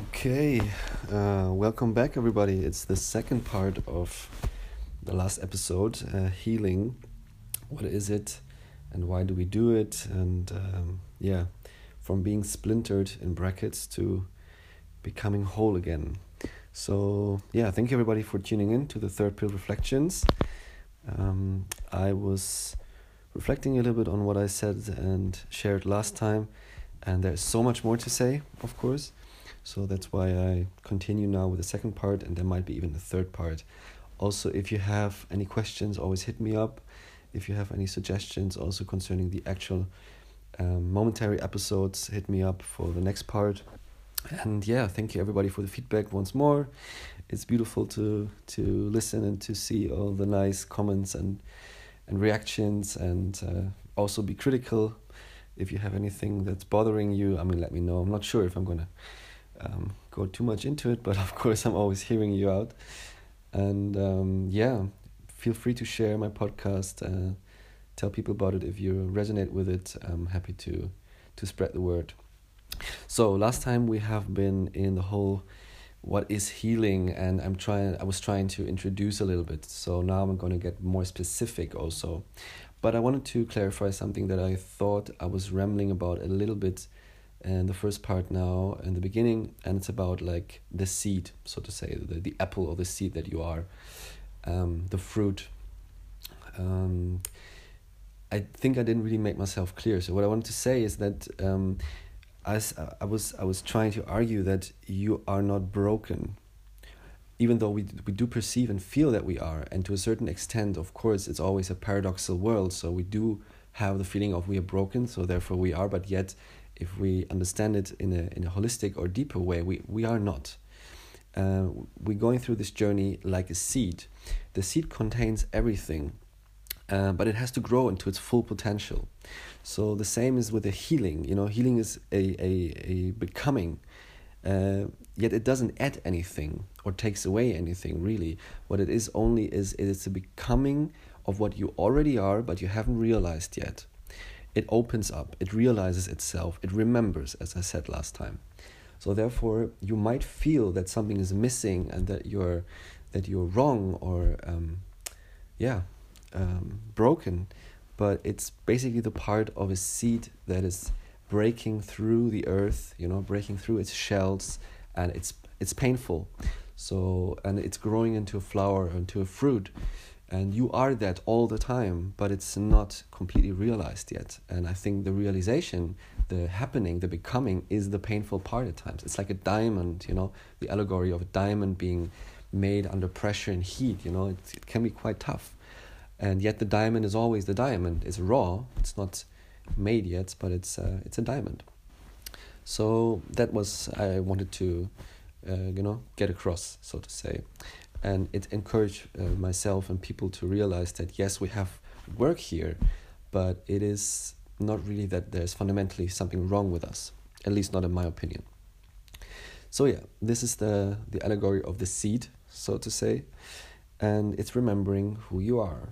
Okay, uh, welcome back, everybody. It's the second part of the last episode uh, healing. What is it, and why do we do it? And um, yeah, from being splintered in brackets to becoming whole again. So, yeah, thank you, everybody, for tuning in to the third pill reflections. Um, I was reflecting a little bit on what I said and shared last time, and there's so much more to say, of course. So that's why I continue now with the second part, and there might be even the third part. Also, if you have any questions, always hit me up. If you have any suggestions, also concerning the actual um, momentary episodes, hit me up for the next part. And yeah, thank you everybody for the feedback once more. It's beautiful to to listen and to see all the nice comments and and reactions, and uh, also be critical. If you have anything that's bothering you, I mean, let me know. I'm not sure if I'm gonna um, go too much into it, but of course, I'm always hearing you out. And um, yeah, feel free to share my podcast. Uh, tell people about it if you resonate with it. I'm happy to to spread the word. So last time we have been in the whole what is healing and I'm trying I was trying to introduce a little bit. So now I'm going to get more specific also. But I wanted to clarify something that I thought I was rambling about a little bit and the first part now in the beginning and it's about like the seed so to say the, the apple or the seed that you are um, the fruit. Um, i think i didn't really make myself clear. So what i wanted to say is that um, as I was I was trying to argue that you are not broken even though we we do perceive and feel that we are. And to a certain extent of course it's always a paradoxical world. So we do have the feeling of we are broken so therefore we are. But yet if we understand it in a in a holistic or deeper way, we we are not. Uh, we're going through this journey like a seed. The seed contains everything, uh, but it has to grow into its full potential. So the same is with the healing. You know, healing is a a, a becoming. Uh, yet it doesn't add anything or takes away anything really what it is only is it is a becoming of what you already are but you haven't realized yet it opens up, it realizes itself, it remembers, as I said last time. So therefore, you might feel that something is missing and that you're that you're wrong or um, yeah um, broken, but it's basically the part of a seed that is breaking through the earth, you know, breaking through its shells, and it's it's painful. So and it's growing into a flower, into a fruit, and you are that all the time but it's not completely realized yet. And i think the realization the happening the becoming is the painful part at times. It's like a diamond you know the allegory of a diamond being made under pressure and heat you know it, it can be quite tough. And yet the diamond is always the diamond. It's raw it's not made yet but it's uh, it's a diamond. So that was i wanted to uh, you know get across so to say and it encouraged uh, myself and people to realize that yes we have work here but it is not really that there's fundamentally something wrong with us at least not in my opinion. So yeah this is the the allegory of the seed so to say and it's remembering who you are.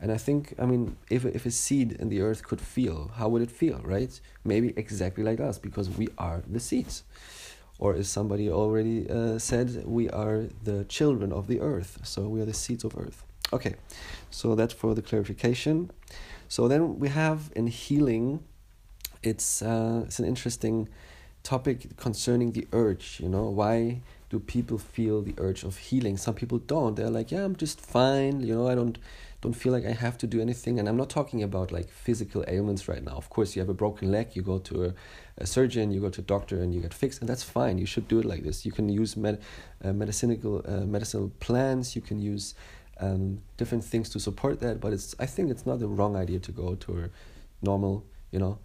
And i think i mean if if a seed in the earth could feel how would it feel right? Maybe exactly like us because we are the seeds or as somebody already uh, said, we are the children of the earth. So we are the seeds of earth. Okay, so that's for the clarification. So then we have in healing, it's uh, it's an interesting topic concerning the urge. You know, why do people feel the urge of healing? Some people don't. They're like, yeah, I'm just fine. You know, I don't don't feel like I have to do anything. And I'm not talking about like physical ailments right now. Of course, you have a broken leg, you go to a, a surgeon, you go to a doctor, and you get fixed, and that's fine. You should do it like this. You can use med, uh, medicinal uh, medicinal plans. You can use um, different things to support that. But it's I think it's not the wrong idea to go to a normal, you know,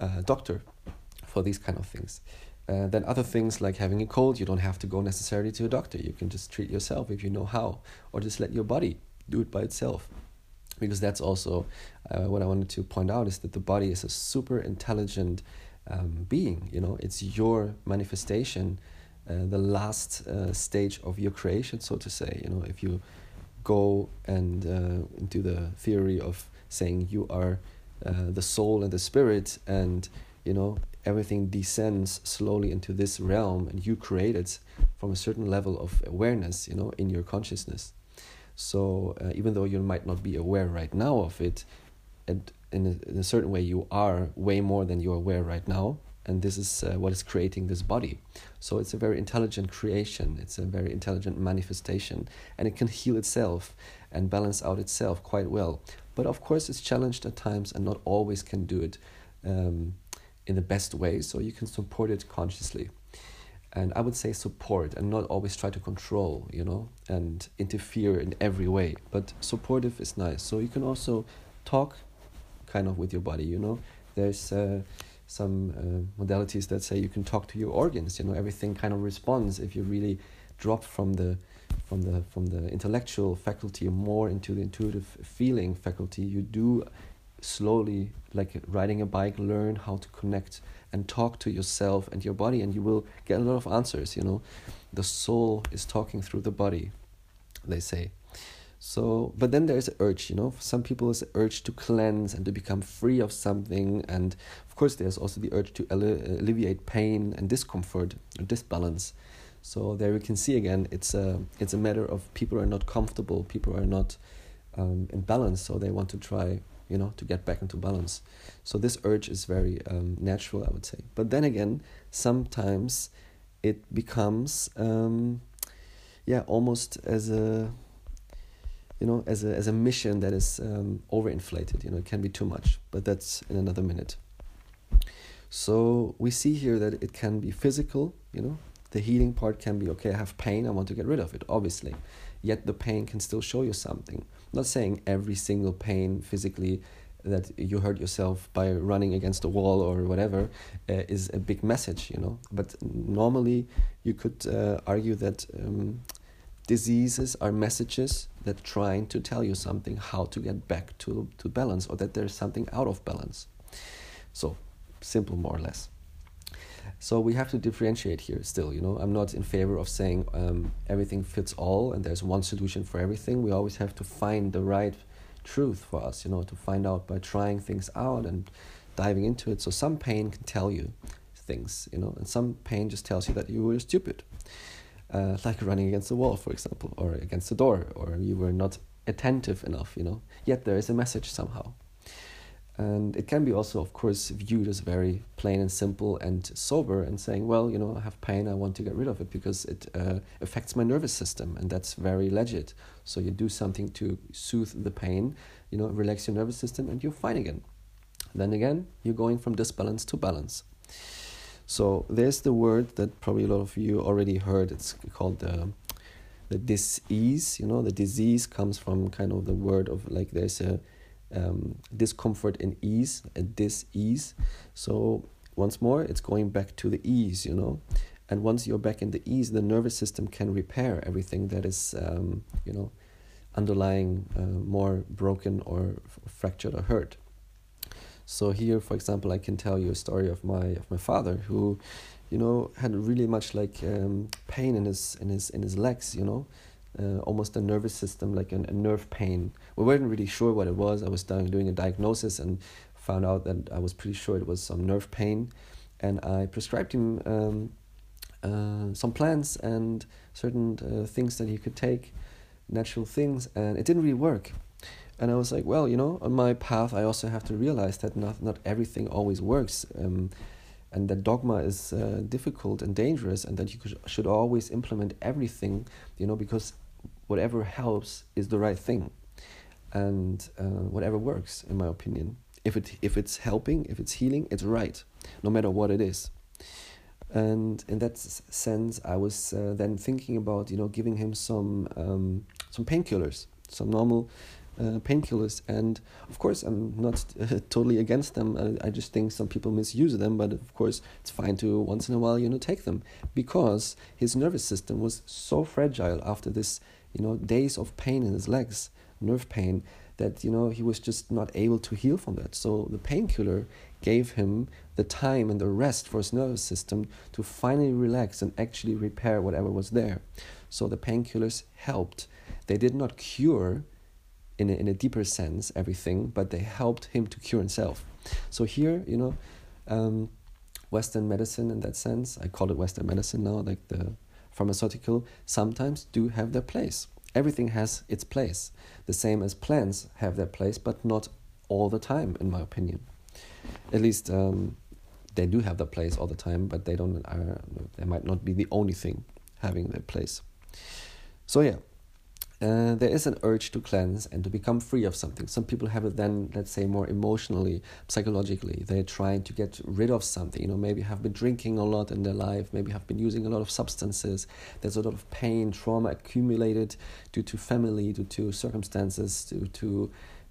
uh, doctor for these kind of things. Uh, then other things like having a cold, you don't have to go necessarily to a doctor. You can just treat yourself if you know how, or just let your body do it by itself because that's also uh, what I wanted to point out is that the body is a super intelligent um, being. You know, it's your manifestation, uh, the last uh, stage of your creation, so to say. You know, if you go and uh, into the theory of saying you are uh, the soul and the spirit, and you know everything descends slowly into this realm and you create it from a certain level of awareness you know in your consciousness so uh, even though you might not be aware right now of it and in a, in a certain way you are way more than you're aware right now and this is uh, what is creating this body. So it's a very intelligent creation. It's a very intelligent manifestation and it can heal itself and balance out itself quite well. But of course it's challenged at times and not always can do it um, in the best way so you can support it consciously and i would say support and not always try to control you know and interfere in every way. But supportive is nice. So you can also talk kind of with your body you know. There's uh, some uh, modalities that say you can talk to your organs you know. Everything kind of responds if you really drop from the from the from the intellectual faculty more into the intuitive feeling faculty. You do slowly like riding a bike learn how to connect and talk to yourself and your body and you will get a lot of answers you know? The soul is talking through the body they say. So but then there's an urge you know? For some people an urge to cleanse and to become free of something and of course there's also the urge to alleviate pain and discomfort or disbalance. So there we can see again it's a it's a matter of people are not comfortable people are not um, in balance so they want to try you know, to get back into balance. So this urge is very um, natural, I would say. But then again, sometimes it becomes, um, yeah, almost as a, you know, as a as a mission that is um, overinflated. You know, it can be too much. But that's in another minute. So we see here that it can be physical. You know, the healing part can be okay. I have pain. I want to get rid of it. Obviously, yet the pain can still show you something not saying every single pain physically that you hurt yourself by running against a wall or whatever uh, is a big message, you know. But normally, you could uh, argue that um, diseases are messages that trying to tell you something how to get back to to balance or that there's something out of balance. So simple, more or less. So we have to differentiate here still, you know. I'm not in favor of saying um, everything fits all and there's one solution for everything. We always have to find the right truth for us, you know, to find out by trying things out and diving into it. So some pain can tell you things, you know, and some pain just tells you that you were stupid. Uh, like running against the wall, for example, or against the door, or you were not attentive enough, you know. Yet there is a message somehow. And it can be also, of course, viewed as very plain and simple and sober and saying, well, you know, I have pain, I want to get rid of it because it uh, affects my nervous system. And that's very legit. So you do something to soothe the pain, you know, relax your nervous system, and you're fine again. Then again, you're going from disbalance to balance. So there's the word that probably a lot of you already heard. It's called the the disease. You know, the disease comes from kind of the word of like there's a um, discomfort and ease, at this ease. So once more, it's going back to the ease, you know. And once you're back in the ease, the nervous system can repair everything that is, um, you know, underlying uh, more broken or f- fractured or hurt. So here, for example, I can tell you a story of my of my father who, you know, had really much like um, pain in his in his in his legs, you know, uh, almost a nervous system, like an, a nerve pain. We weren't really sure what it was. I was doing a diagnosis and found out that I was pretty sure it was some nerve pain. And I prescribed him um, uh, some plants and certain uh, things that he could take, natural things, and it didn't really work. And I was like, well, you know, on my path, I also have to realize that not, not everything always works. Um, and that dogma is uh, difficult and dangerous and that you could, should always implement everything you know because whatever helps is the right thing and uh, whatever works in my opinion if it if it's helping if it's healing it's right no matter what it is and in that sense i was uh, then thinking about you know giving him some um, some painkillers some normal uh, painkillers. And of course, I'm not uh, totally against them. I, I, just think some people misuse them. But of course, it's fine to once in a while, you know, take them because his nervous system was so fragile after this, you know, days of pain in his legs, nerve pain, that you know he was just not able to heal from that. So the painkiller gave him the time and the rest for his nervous system to finally relax and actually repair whatever was there. So the painkillers helped. They did not cure in a, in a deeper sense everything, but they helped him to cure himself. So here, you know, um, Western medicine in that sense. I call it Western medicine now, like the pharmaceutical, sometimes do have their place. Everything has its place, the same as plants have their place, but not all the time, in my opinion. At least um, they do have their place all the time, but they don't. Uh, they might not be the only thing having their place. So yeah, uh, there is an urge to cleanse and to become free of something. Some people have it then, let's say, more emotionally, psychologically. They're trying to get rid of something. You know, maybe have been drinking a lot in their life, maybe have been using a lot of substances. There's a lot of pain, trauma accumulated due to family, due to circumstances, due to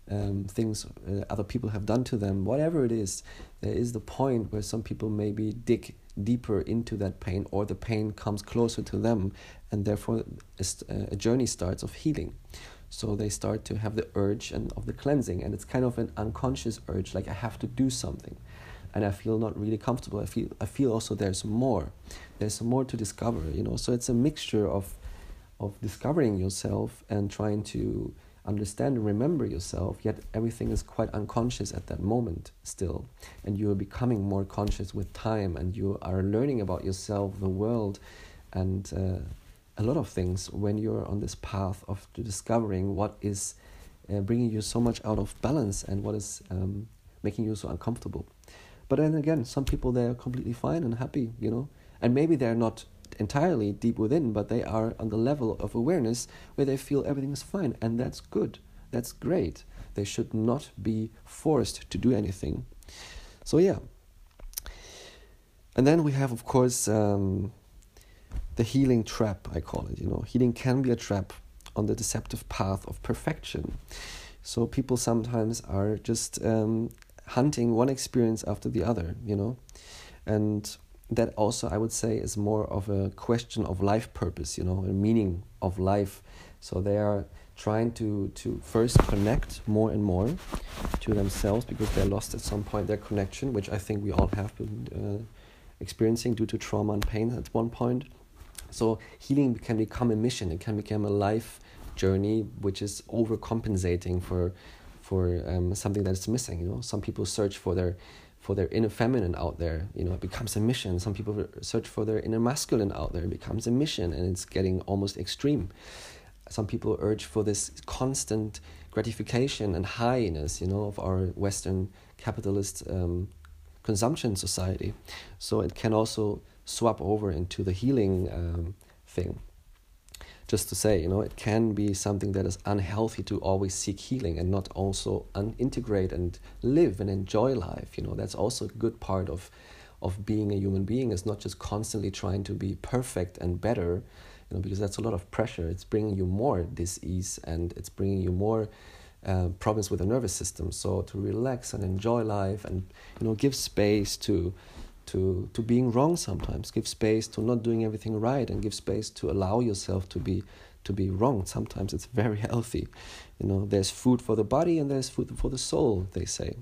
um, things uh, other people have done to them. Whatever it is, there is the point where some people maybe dig deeper into that pain or the pain comes closer to them and therefore uh, a journey starts of healing. So they start to have the urge and of the cleansing and it's kind of an unconscious urge like i have to do something. And i feel not really comfortable. I feel i feel also there's more. There's more to discover you know? So it's a mixture of of discovering yourself and trying to understand and remember yourself, yet everything is quite unconscious at that moment still. And you are becoming more conscious with time and you are learning about yourself, the world, and uh, a lot of things when you're on this path of discovering what is uh, bringing you so much out of balance and what is um, making you so uncomfortable. But then again, some people they're completely fine and happy, you know, and maybe they're not entirely deep within, but they are on the level of awareness where they feel everything is fine, and that's good. That's great. They should not be forced to do anything. So, yeah. And then we have, of course, um, the healing trap, I call it. You know, healing can be a trap on the deceptive path of perfection. So, people sometimes are just um, hunting one experience after the other, you know. And that also I would say is more of a question of life purpose, you know, a meaning of life. So they are trying to to first connect more and more to themselves because they're lost at some point their connection, which I think we all have been uh, experiencing due to trauma and pain at one point. So healing can become a mission. It can become a life journey, which is overcompensating for for um, something that is missing. You know, some people search for their for their inner feminine out there. You know, it becomes a mission. Some people search for their inner masculine out there. It becomes a mission, and it's getting almost extreme. Some people urge for this constant gratification and highness, you know, of our Western capitalist um, consumption society. So it can also swap over into the healing um, thing just to say, you know, it can be something that is unhealthy to always seek healing and not also integrate and live and enjoy life. You know, that's also a good part of of being a human being is not just constantly trying to be perfect and better, you know, because that's a lot of pressure. It's bringing you more disease and it's bringing you more uh, problems with the nervous system. So to relax and enjoy life and you know give space to to to being wrong sometimes. Give space to not doing everything right and give space to allow yourself to be to be wrong. Sometimes it's very healthy. You know there's food for the body and there's food for the soul they say.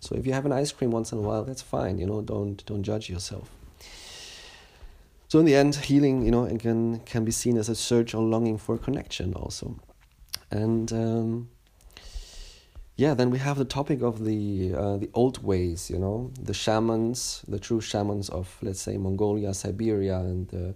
So if you have an ice cream once in a while that's fine. You know don't don't judge yourself. So in the end healing you know can can be seen as a search or longing for connection also. And um, yeah, then we have the topic of the uh, the old ways, you know, the shamans, the true shamans of let's say Mongolia, Siberia, and the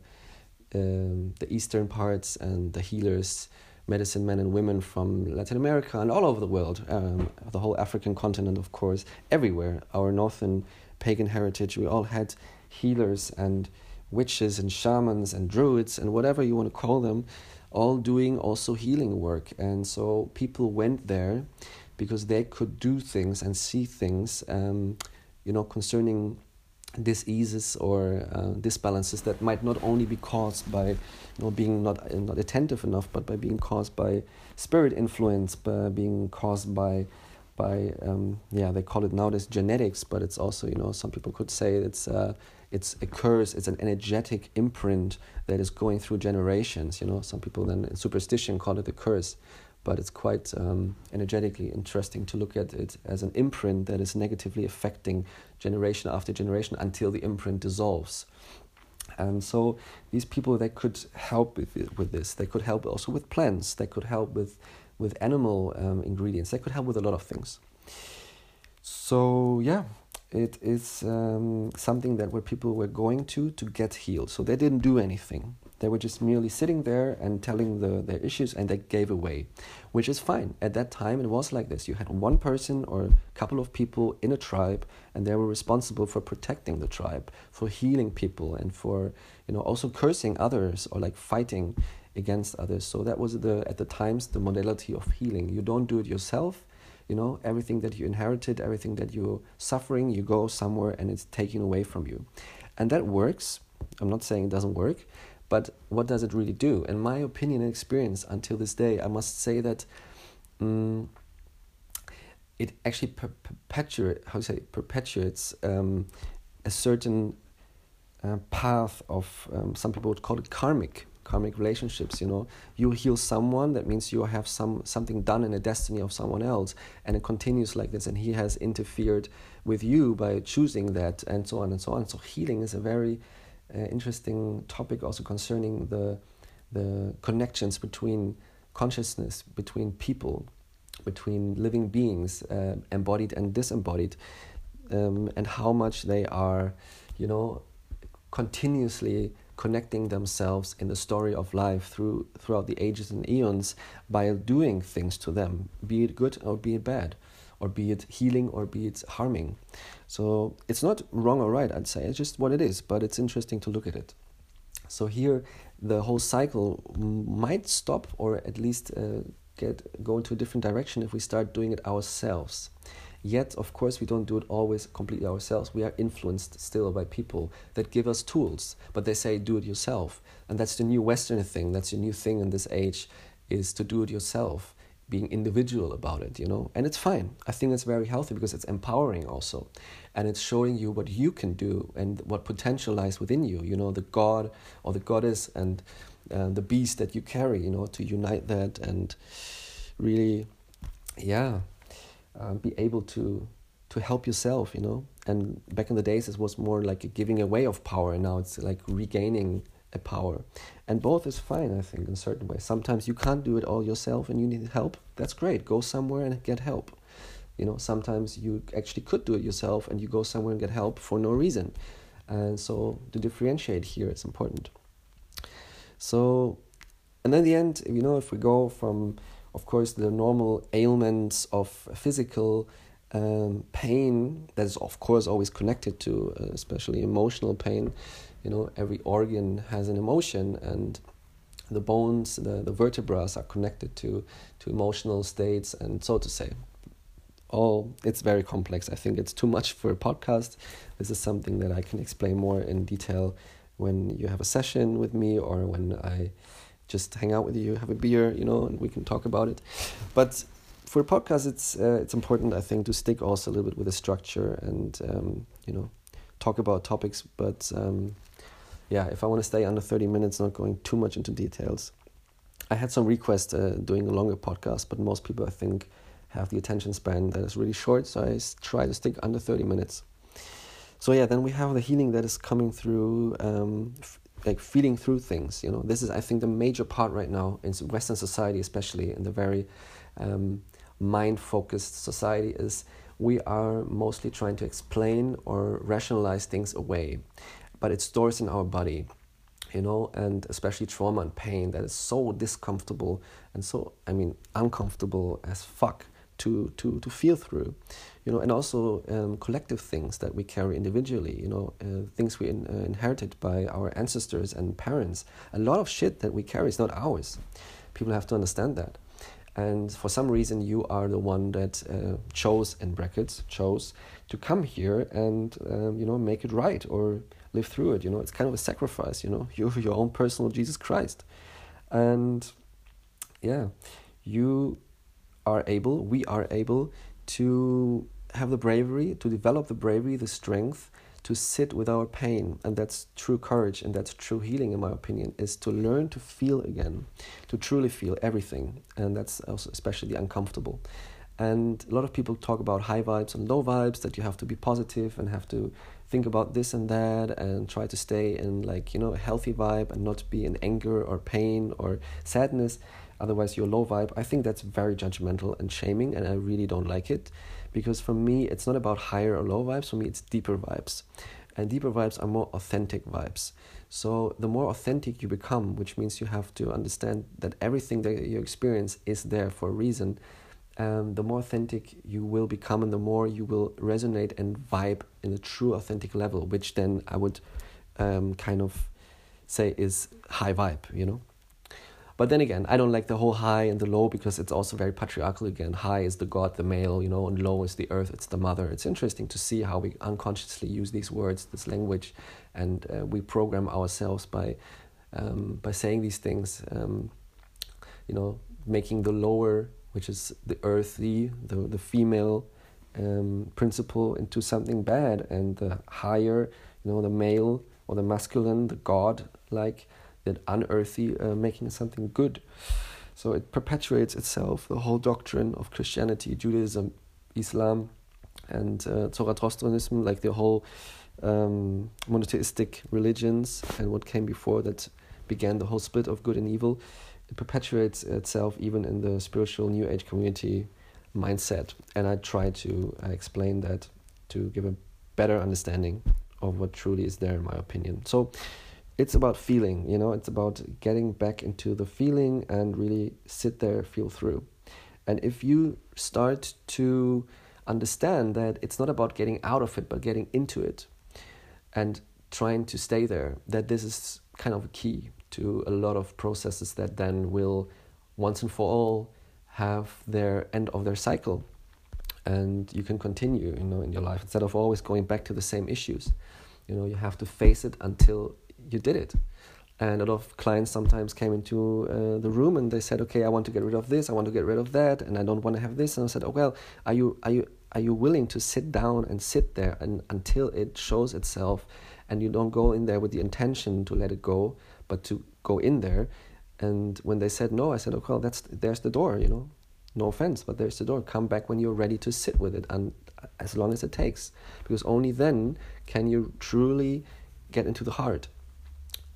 um, the eastern parts, and the healers, medicine men and women from Latin America and all over the world, um, the whole African continent, of course, everywhere. Our northern pagan heritage, we all had healers and witches and shamans and druids and whatever you want to call them, all doing also healing work, and so people went there because they could do things and see things, um, you know, concerning diseases or uh, disbalances that might not only be caused by, you know, being not not attentive enough, but by being caused by spirit influence, by being caused by by um, yeah they call it nowadays genetics, but it's also you know some people could say it's uh, it's a curse, it's an energetic imprint that is going through generations. You know, some people then in superstition call it a curse but it's quite um, energetically interesting to look at it as an imprint that is negatively affecting generation after generation until the imprint dissolves. And so these people they could help with with this. They could help also with plants. They could help with with animal um, ingredients. They could help with a lot of things. So yeah, it is um, something that where people were going to to get healed. So they didn't do anything. They were just merely sitting there and telling the, their issues, and they gave away, which is fine. At that time, it was like this. You had one person or a couple of people in a tribe, and they were responsible for protecting the tribe, for healing people, and for you know also cursing others or like fighting against others. So that was the at the times the modality of healing. You don't do it yourself you know everything that you inherited everything that you're suffering you go somewhere and it's taken away from you and that works i'm not saying it doesn't work but what does it really do? In my opinion and experience until this day i must say that um, it actually per- perpetuate how say perpetuates um, a certain uh, path of um, some people would call it karmic karmic relationships you know? You heal someone that means you have some something done in a destiny of someone else and it continues like this and he has interfered with you by choosing that and so on and so on. So healing is a very uh, interesting topic also concerning the the connections between consciousness between people between living beings uh, embodied and disembodied um, and how much they are you know continuously connecting themselves in the story of life through throughout the ages and eons by doing things to them, be it good or be it bad, or be it healing or be it harming. So it's not wrong or right, I'd say. It's just what it is, but it's interesting to look at it. So here, the whole cycle might stop, or at least uh, get go into a different direction if we start doing it ourselves. Yet, of course, we don't do it always completely ourselves. We are influenced still by people that give us tools, but they say do it yourself. And that's the new Western thing. That's the new thing in this age is to do it yourself, being individual about it, you know. And it's fine. I think it's very healthy because it's empowering also. And it's showing you what you can do and what potential lies within you, you know, the God or the goddess and uh, the beast that you carry, you know, to unite that and really, yeah, uh, be able to to help yourself you know and back in the days it was more like a giving away of power and now it's like regaining a power. And both is fine i think in certain ways sometimes you can't do it all yourself and you need help. That's great. Go somewhere and get help. You know sometimes you actually could do it yourself and you go somewhere and get help for no reason. And so to differentiate here is important. So and then the end you know if we go from of course, the normal ailments of physical um, pain that is, of course, always connected to, uh, especially emotional pain. You know, every organ has an emotion, and the bones, the, the vertebrae are connected to, to emotional states, and so to say. All it's very complex. I think it's too much for a podcast. This is something that I can explain more in detail when you have a session with me or when I just hang out with you, have a beer, you know, and we can talk about it. But for a podcast, it's uh, it's important, I think, to stick also a little bit with the structure and um, you know talk about topics. But um, yeah, if I want to stay under thirty minutes, not going too much into details. I had some requests uh, doing a longer podcast, but most people, I think, have the attention span that is really short. So I try to stick under thirty minutes. So yeah, then we have the healing that is coming through um, like feeling through things you know this is i think the major part right now in western society especially in the very um, mind focused society is we are mostly trying to explain or rationalize things away but it stores in our body you know and especially trauma and pain that is so discomfortable and so i mean uncomfortable as fuck to to to feel through you know and also um, collective things that we carry individually you know uh, things we in, uh, inherited by our ancestors and parents. A lot of shit that we carry is not ours. People have to understand that. And for some reason you are the one that uh, chose in brackets chose to come here and um, you know make it right or live through it you know it's kind of a sacrifice you know you're your own personal jesus christ and yeah you are able, we are able to have the bravery, to develop the bravery, the strength to sit with our pain. And that's true courage and that's true healing, in my opinion, is to learn to feel again, to truly feel everything. And that's also especially uncomfortable. And a lot of people talk about high vibes and low vibes, that you have to be positive and have to think about this and that and try to stay in like, you know, a healthy vibe and not be in anger or pain or sadness. Otherwise you're low vibe. I think that's very judgmental and shaming, and I really don't like it because for me it's not about higher or low vibes. For me it's deeper vibes. And deeper vibes are more authentic vibes. So the more authentic you become which means you have to understand that everything that you experience is there for a reason um, the more authentic you will become and the more you will resonate and vibe in a true authentic level which then i would um, kind of say is high vibe you know but then again, I don't like the whole high and the low because it's also very patriarchal again. High is the god, the male, you know, and low is the earth, it's the mother. It's interesting to see how we unconsciously use these words, this language, and uh, we program ourselves by um, by saying these things. Um, you know, making the lower, which is the earthy, the the female um, principle, into something bad, and the higher, you know, the male or the masculine, the god like that unearthly, uh, making something good. So it perpetuates itself, the whole doctrine of Christianity, Judaism, Islam, and uh, Zoroastrianism, like the whole um, monotheistic religions and what came before that began the whole split of good and evil. It perpetuates itself even in the spiritual New Age community mindset. And I try to explain that to give a better understanding of what truly is there, in my opinion. So, it's about feeling, you know, it's about getting back into the feeling and really sit there, feel through. And if you start to understand that it's not about getting out of it, but getting into it and trying to stay there, that this is kind of a key to a lot of processes that then will once and for all have their end of their cycle and you can continue you know in your life instead of always going back to the same issues you know you have to face it until you did it. And a lot of clients sometimes came into uh, the room and they said, "Okay, I want to get rid of this. I want to get rid of that, and I don't want to have this." And I said, "Oh well, are you are you are you willing to sit down and sit there and until it shows itself, and you don't go in there with the intention to let it go, but to go in there." And when they said no, I said, "Okay, well, that's there's the door. You know, no offense, but there's the door. Come back when you're ready to sit with it, and as long as it takes, because only then can you truly get into the heart."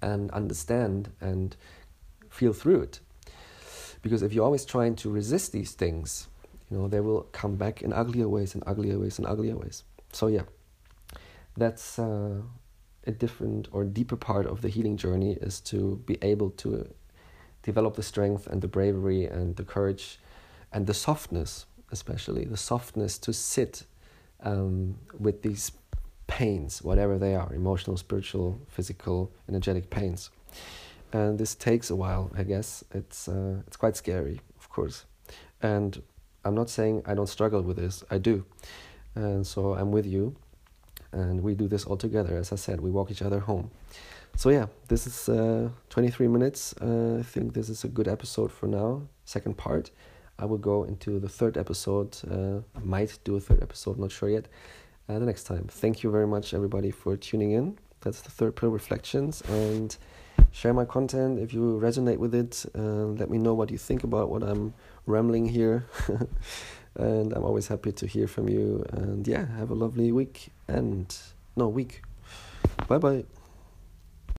and understand and feel through it. Because if you're always trying to resist these things, you know, they will come back in uglier ways and uglier ways and uglier ways. So, yeah, that's uh, a different or deeper part of the healing journey is to be able to develop the strength and the bravery and the courage and the softness, especially the softness to sit um, with these pains, whatever they are emotional, spiritual, physical, energetic pains. And this takes a while, I guess. It's, uh, it's quite scary, of course. And I'm not saying I don't struggle with this, I do. And so I'm with you. And we do this all together. As I said, we walk each other home. So, yeah, this is uh, 23 minutes. Uh, I think this is a good episode for now. Second part. I will go into the third episode. Uh, might do a third episode, not sure yet uh, the next time. Thank you very much, everybody, for tuning in. That's the third pill reflections. And share my content if you resonate with it. Uh, let me know what you think about what I'm rambling here. and I'm always happy to hear from you. And yeah, have a lovely week and no week. Bye bye.